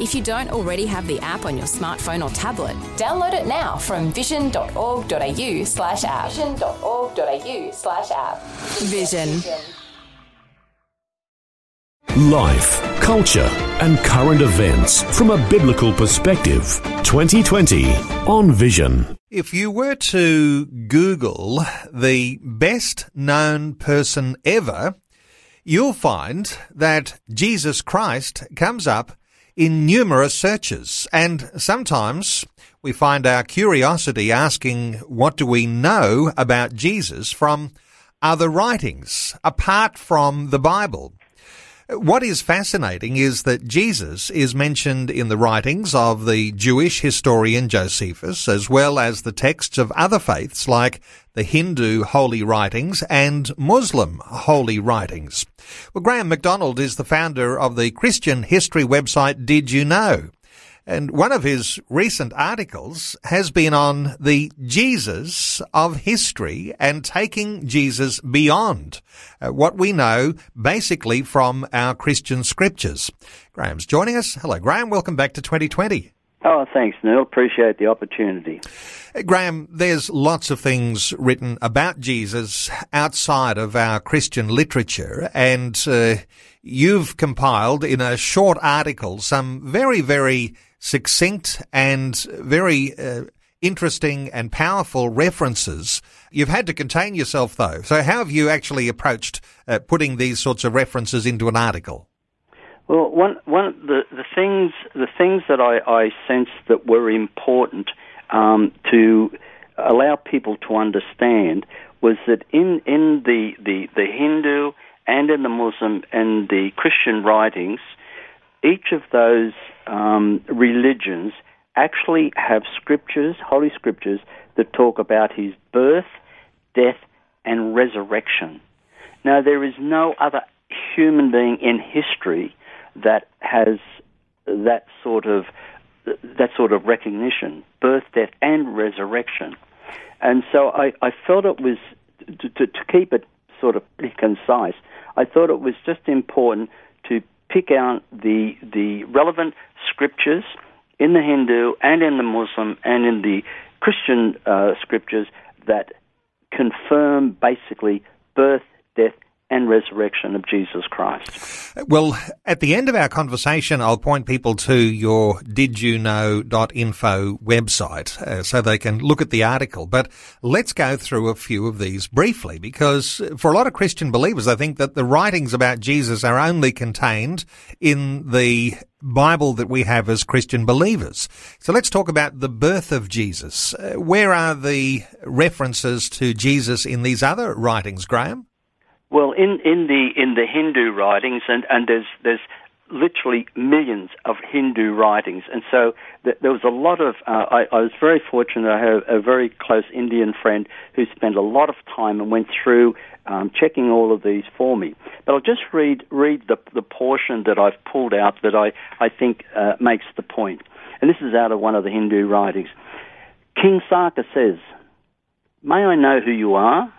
If you don't already have the app on your smartphone or tablet, download it now from vision.org.au slash app. Vision.org.au slash app. Vision. Life, culture, and current events from a biblical perspective. 2020 on Vision. If you were to Google the best known person ever, you'll find that Jesus Christ comes up in numerous searches. And sometimes we find our curiosity asking, what do we know about Jesus from other writings apart from the Bible? What is fascinating is that Jesus is mentioned in the writings of the Jewish historian Josephus, as well as the texts of other faiths like the Hindu holy writings and Muslim holy writings. Well, Graham McDonald is the founder of the Christian history website Did You Know? And one of his recent articles has been on the Jesus of history and taking Jesus beyond uh, what we know basically from our Christian scriptures. Graham's joining us. Hello, Graham. Welcome back to 2020. Oh, thanks, Neil. Appreciate the opportunity. Uh, Graham, there's lots of things written about Jesus outside of our Christian literature, and uh, you've compiled in a short article some very, very succinct and very uh, interesting and powerful references. You've had to contain yourself though. So how have you actually approached uh, putting these sorts of references into an article? Well, one one the, the things the things that I, I sensed that were important um, to allow people to understand was that in in the, the, the Hindu and in the Muslim and the Christian writings, each of those um, religions actually have scriptures, holy scriptures, that talk about his birth, death, and resurrection. Now, there is no other human being in history that has that sort of that sort of recognition, birth, death, and resurrection. And so I, I felt it was to, to, to keep it sort of pretty concise. I thought it was just important to pick out the the relevant scriptures in the Hindu and in the Muslim and in the Christian uh, scriptures that confirm basically birth, death, and resurrection of Jesus Christ. Well, at the end of our conversation, I'll point people to your didunno.info website uh, so they can look at the article. But let's go through a few of these briefly because for a lot of Christian believers, I think that the writings about Jesus are only contained in the Bible that we have as Christian believers. So let's talk about the birth of Jesus. Uh, where are the references to Jesus in these other writings, Graham? Well, in, in the in the Hindu writings, and, and there's there's literally millions of Hindu writings, and so th- there was a lot of. Uh, I, I was very fortunate. I have a very close Indian friend who spent a lot of time and went through um, checking all of these for me. But I'll just read read the the portion that I've pulled out that I I think uh, makes the point, and this is out of one of the Hindu writings. King Saka says, "May I know who you are?"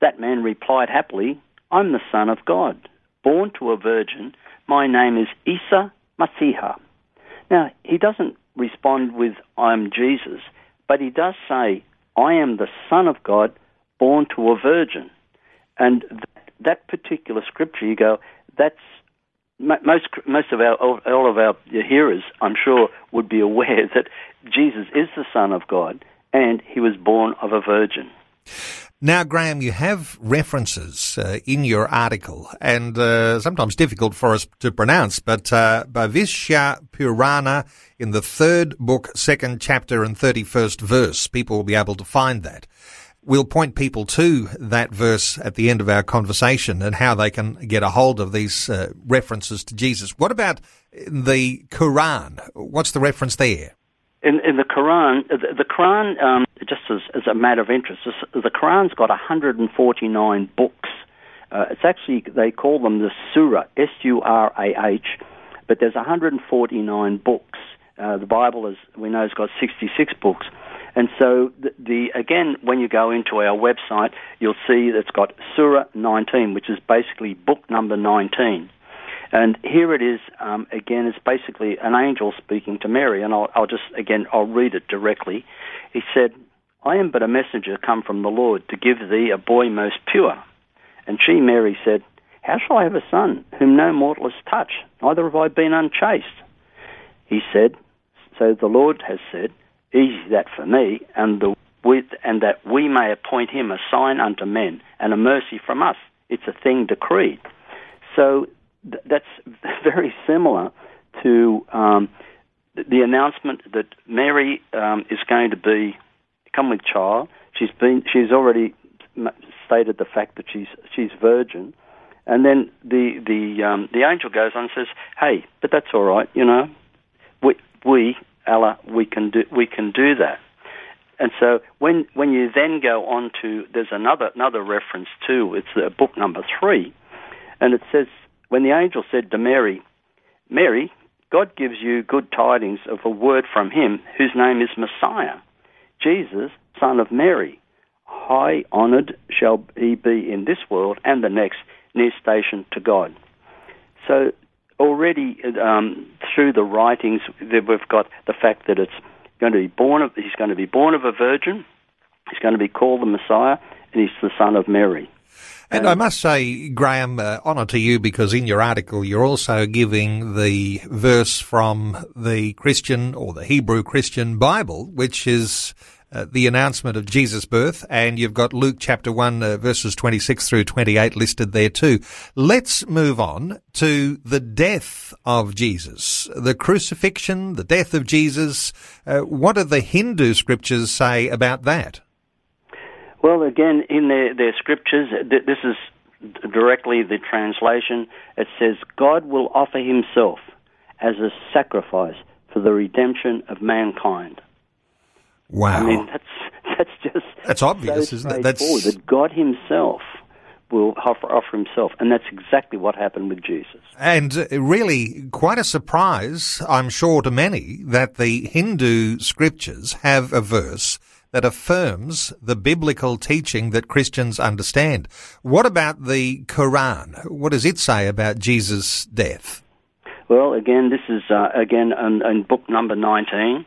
That man replied happily, I'm the Son of God, born to a virgin. My name is Isa Masiha. Now, he doesn't respond with, I'm Jesus, but he does say, I am the Son of God, born to a virgin. And that, that particular scripture, you go, that's most most of our all of our hearers, I'm sure, would be aware that Jesus is the Son of God and he was born of a virgin. Now, Graham, you have references uh, in your article, and uh, sometimes difficult for us to pronounce, but uh, Bhavishya Purana in the third book, second chapter, and 31st verse. People will be able to find that. We'll point people to that verse at the end of our conversation and how they can get a hold of these uh, references to Jesus. What about the Quran? What's the reference there? In, in the Quran, the, the Quran, um, just as, as a matter of interest, the Quran's got 149 books. Uh, it's actually, they call them the Surah, S U R A H, but there's 149 books. Uh, the Bible, as we know, has got 66 books. And so, the, the, again, when you go into our website, you'll see that it's got Surah 19, which is basically book number 19. And here it is, um, again, it's basically an angel speaking to Mary, and I'll, I'll just, again, I'll read it directly. He said, I am but a messenger come from the Lord to give thee a boy most pure. And she, Mary, said, How shall I have a son whom no mortal has touched? Neither have I been unchaste. He said, So the Lord has said, Easy that for me, and the with and that we may appoint him a sign unto men and a mercy from us. It's a thing decreed. So th- that's very similar to um, the announcement that Mary um, is going to be come with child. She's been she's already stated the fact that she's she's virgin, and then the the um, the angel goes on and says, "Hey, but that's all right, you know. We we Allah we can do we can do that." And so when when you then go on to there's another another reference too. It's uh, book number three, and it says when the angel said to Mary, Mary, God gives you good tidings of a word from him whose name is Messiah, Jesus, son of Mary. High honoured shall he be in this world and the next, near station to God. So already um, through the writings, we've got the fact that it's going to be born of, he's going to be born of a virgin, he's going to be called the Messiah, and he's the son of Mary. And I must say, Graham, uh, honour to you because in your article you're also giving the verse from the Christian or the Hebrew Christian Bible, which is uh, the announcement of Jesus' birth, and you've got Luke chapter 1 uh, verses 26 through 28 listed there too. Let's move on to the death of Jesus, the crucifixion, the death of Jesus. Uh, what do the Hindu scriptures say about that? Well, again, in their, their scriptures, this is directly the translation. It says, God will offer himself as a sacrifice for the redemption of mankind. Wow. I mean, that's, that's just. That's obvious, so isn't it? That's. That God himself will offer, offer himself. And that's exactly what happened with Jesus. And uh, really, quite a surprise, I'm sure, to many, that the Hindu scriptures have a verse that affirms the biblical teaching that Christians understand. What about the Quran? What does it say about Jesus' death? Well, again, this is uh, again in, in, book number nineteen.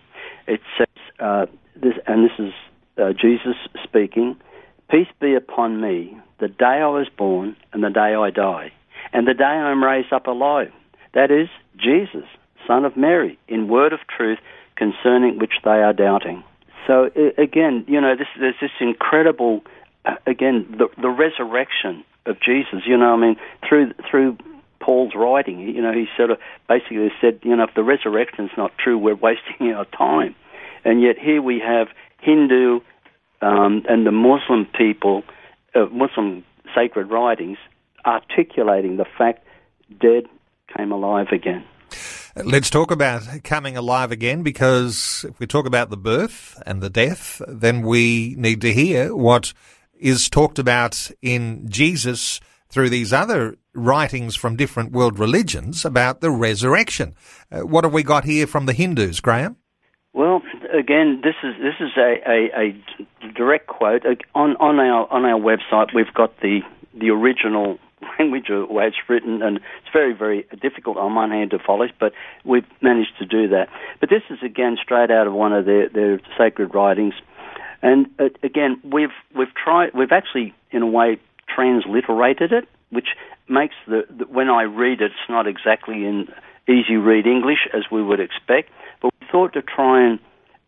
It says uh, this, and this is uh, Jesus speaking: "Peace be upon me, the day I was born and the day I die, and the day I am raised up alive." That is Jesus, Son of Mary, in word of truth concerning which they are doubting. So again, you know, this, there's this incredible, again, the, the resurrection of Jesus. You know, I mean, through through Paul's writing, you know, he sort of basically said, you know, if the resurrection is not true, we're wasting our time. And yet here we have Hindu um, and the Muslim people, uh, Muslim sacred writings, articulating the fact dead came alive again. Let's talk about coming alive again because if we talk about the birth and the death, then we need to hear what is talked about in Jesus through these other writings from different world religions about the resurrection. Uh, what have we got here from the Hindus, Graham? Well, again, this is this is a, a, a direct quote on on our on our website. We've got the the original language or way it's written, and it's very, very difficult on one hand to follow, but we've managed to do that. But this is again straight out of one of their, their sacred writings, and uh, again we've we've tried we've actually in a way transliterated it, which makes the, the when I read it, it's not exactly in easy read English as we would expect, but we thought to try and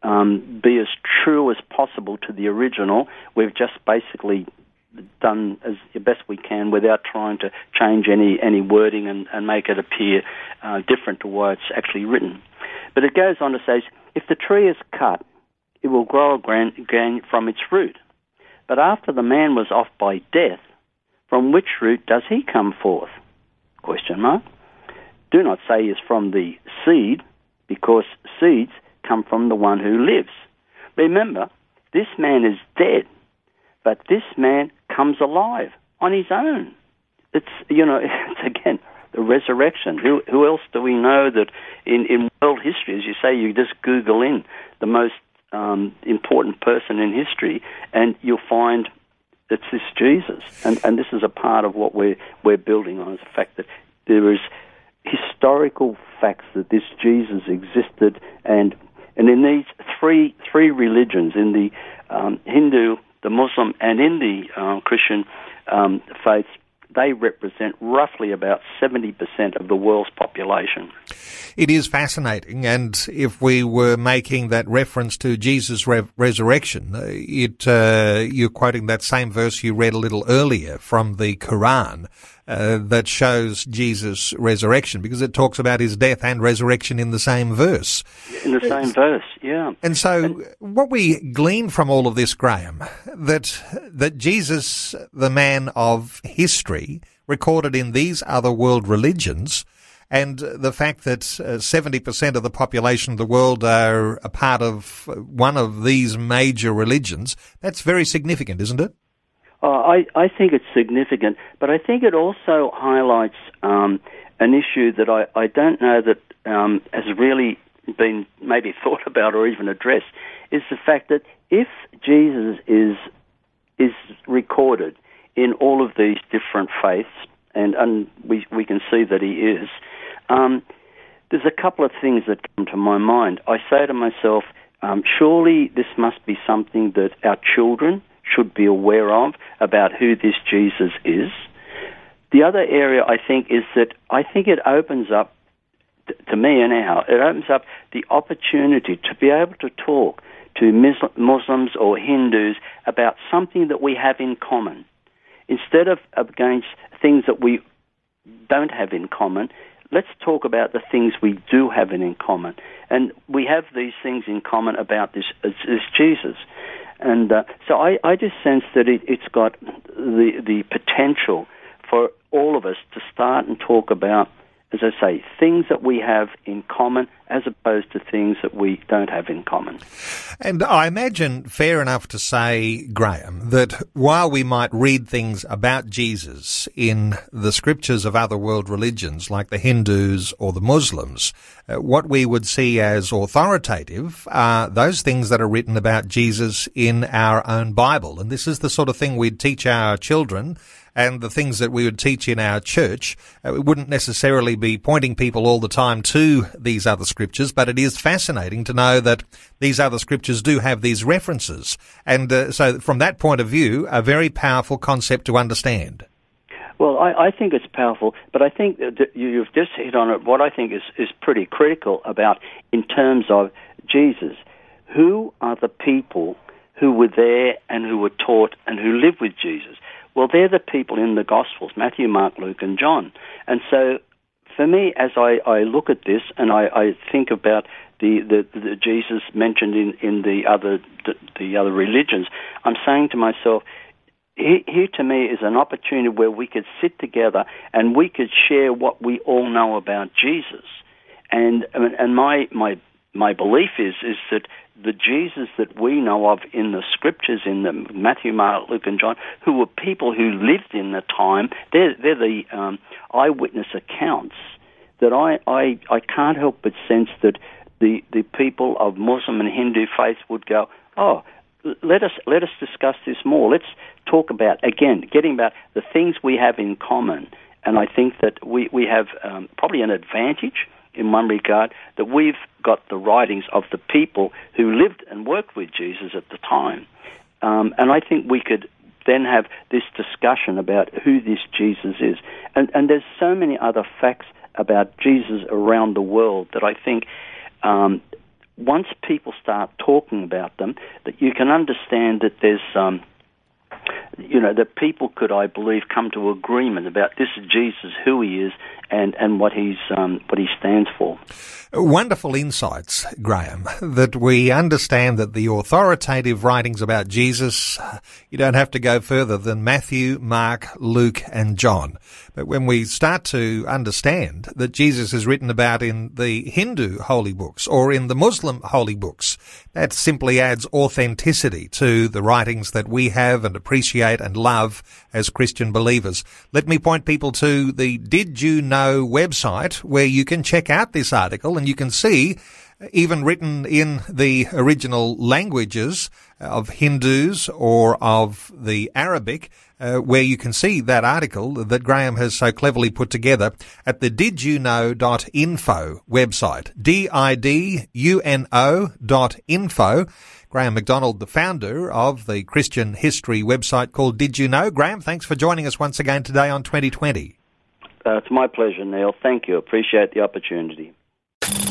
um, be as true as possible to the original. We've just basically done as best we can without trying to change any, any wording and, and make it appear uh, different to what it's actually written. But it goes on to say, if the tree is cut, it will grow again from its root. But after the man was off by death, from which root does he come forth? Question mark. Do not say is from the seed, because seeds come from the one who lives. Remember, this man is dead, but this man comes alive on his own. It's, you know, it's again, the resurrection. Who, who else do we know that in, in world history, as you say, you just Google in the most um, important person in history, and you'll find it's this Jesus. And, and this is a part of what we're, we're building on, is the fact that there is historical facts that this Jesus existed, and and in these three three religions, in the um, Hindu, the Muslim, and in the um, Christian um, faiths, they represent roughly about 70% of the world's population. It is fascinating, and if we were making that reference to Jesus' re- resurrection, uh, it uh, you're quoting that same verse you read a little earlier from the Quran. Uh, that shows Jesus' resurrection because it talks about his death and resurrection in the same verse. In the same verse, yeah. And so, what we glean from all of this, Graham, that that Jesus, the man of history, recorded in these other world religions, and the fact that uh, 70% of the population of the world are a part of one of these major religions, that's very significant, isn't it? Uh, I, I think it's significant, but I think it also highlights um, an issue that I, I don't know that um, has really been maybe thought about or even addressed, is the fact that if Jesus is is recorded in all of these different faiths, and, and we, we can see that he is, um, there's a couple of things that come to my mind. I say to myself, um, surely this must be something that our children should be aware of about who this Jesus is. The other area I think is that I think it opens up, to me anyhow, it opens up the opportunity to be able to talk to Muslims or Hindus about something that we have in common. Instead of against things that we don't have in common, let's talk about the things we do have in common. And we have these things in common about this, this Jesus. And uh, so I, I just sense that it, it's got the, the potential for all of us to start and talk about as I say, things that we have in common as opposed to things that we don't have in common. And I imagine fair enough to say, Graham, that while we might read things about Jesus in the scriptures of other world religions like the Hindus or the Muslims, uh, what we would see as authoritative are those things that are written about Jesus in our own Bible. And this is the sort of thing we'd teach our children and the things that we would teach in our church. Uh, we wouldn't necessarily be pointing people all the time to these other scriptures, but it is fascinating to know that these other scriptures do have these references. And uh, so from that point of view, a very powerful concept to understand. Well, I, I think it's powerful, but I think that you've just hit on it. What I think is, is pretty critical about in terms of Jesus. Who are the people who were there and who were taught and who lived with Jesus? Well, they're the people in the Gospels Matthew, Mark, Luke, and John. And so for me, as I, I look at this and I, I think about the, the, the, Jesus mentioned in, in the other the, the other religions, I'm saying to myself, here to me is an opportunity where we could sit together and we could share what we all know about Jesus. And and my my my belief is is that the Jesus that we know of in the scriptures, in the Matthew, Mark, Luke, and John, who were people who lived in the time, they're, they're the um, eyewitness accounts that I, I, I can't help but sense that the, the people of Muslim and Hindu faith would go, oh, let us let us discuss this more. Let's talk about again, getting about the things we have in common. And I think that we we have um, probably an advantage in one regard that we've got the writings of the people who lived and worked with Jesus at the time. Um, and I think we could then have this discussion about who this Jesus is. And, and there's so many other facts about Jesus around the world that I think um, once people start talking about them, that you can understand that there's um, you know, that people could, I believe, come to agreement about this Jesus, who he is, and, and what he's um, what he stands for. Wonderful insights, Graham. That we understand that the authoritative writings about Jesus, you don't have to go further than Matthew, Mark, Luke, and John. But when we start to understand that Jesus is written about in the Hindu holy books or in the Muslim holy books, that simply adds authenticity to the writings that we have and appreciate and love as Christian believers. Let me point people to the Did You Know website where you can check out this article and you can see even written in the original languages of Hindus or of the Arabic, uh, where you can see that article that Graham has so cleverly put together at the didunno.info website. D-I-D-U-N-O dot info. Graham McDonald, the founder of the Christian history website called Did You Know? Graham, thanks for joining us once again today on 2020. Uh, it's my pleasure, Neil. Thank you. Appreciate the opportunity.